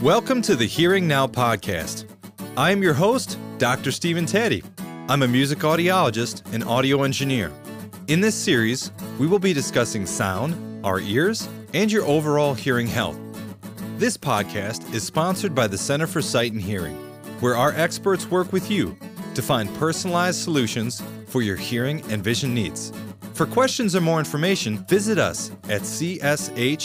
Welcome to the Hearing Now podcast. I am your host, Dr. Steven Taddei. I'm a music audiologist and audio engineer. In this series, we will be discussing sound, our ears, and your overall hearing health. This podcast is sponsored by the Center for Sight and Hearing, where our experts work with you to find personalized solutions for your hearing and vision needs. For questions or more information, visit us at cshni.org.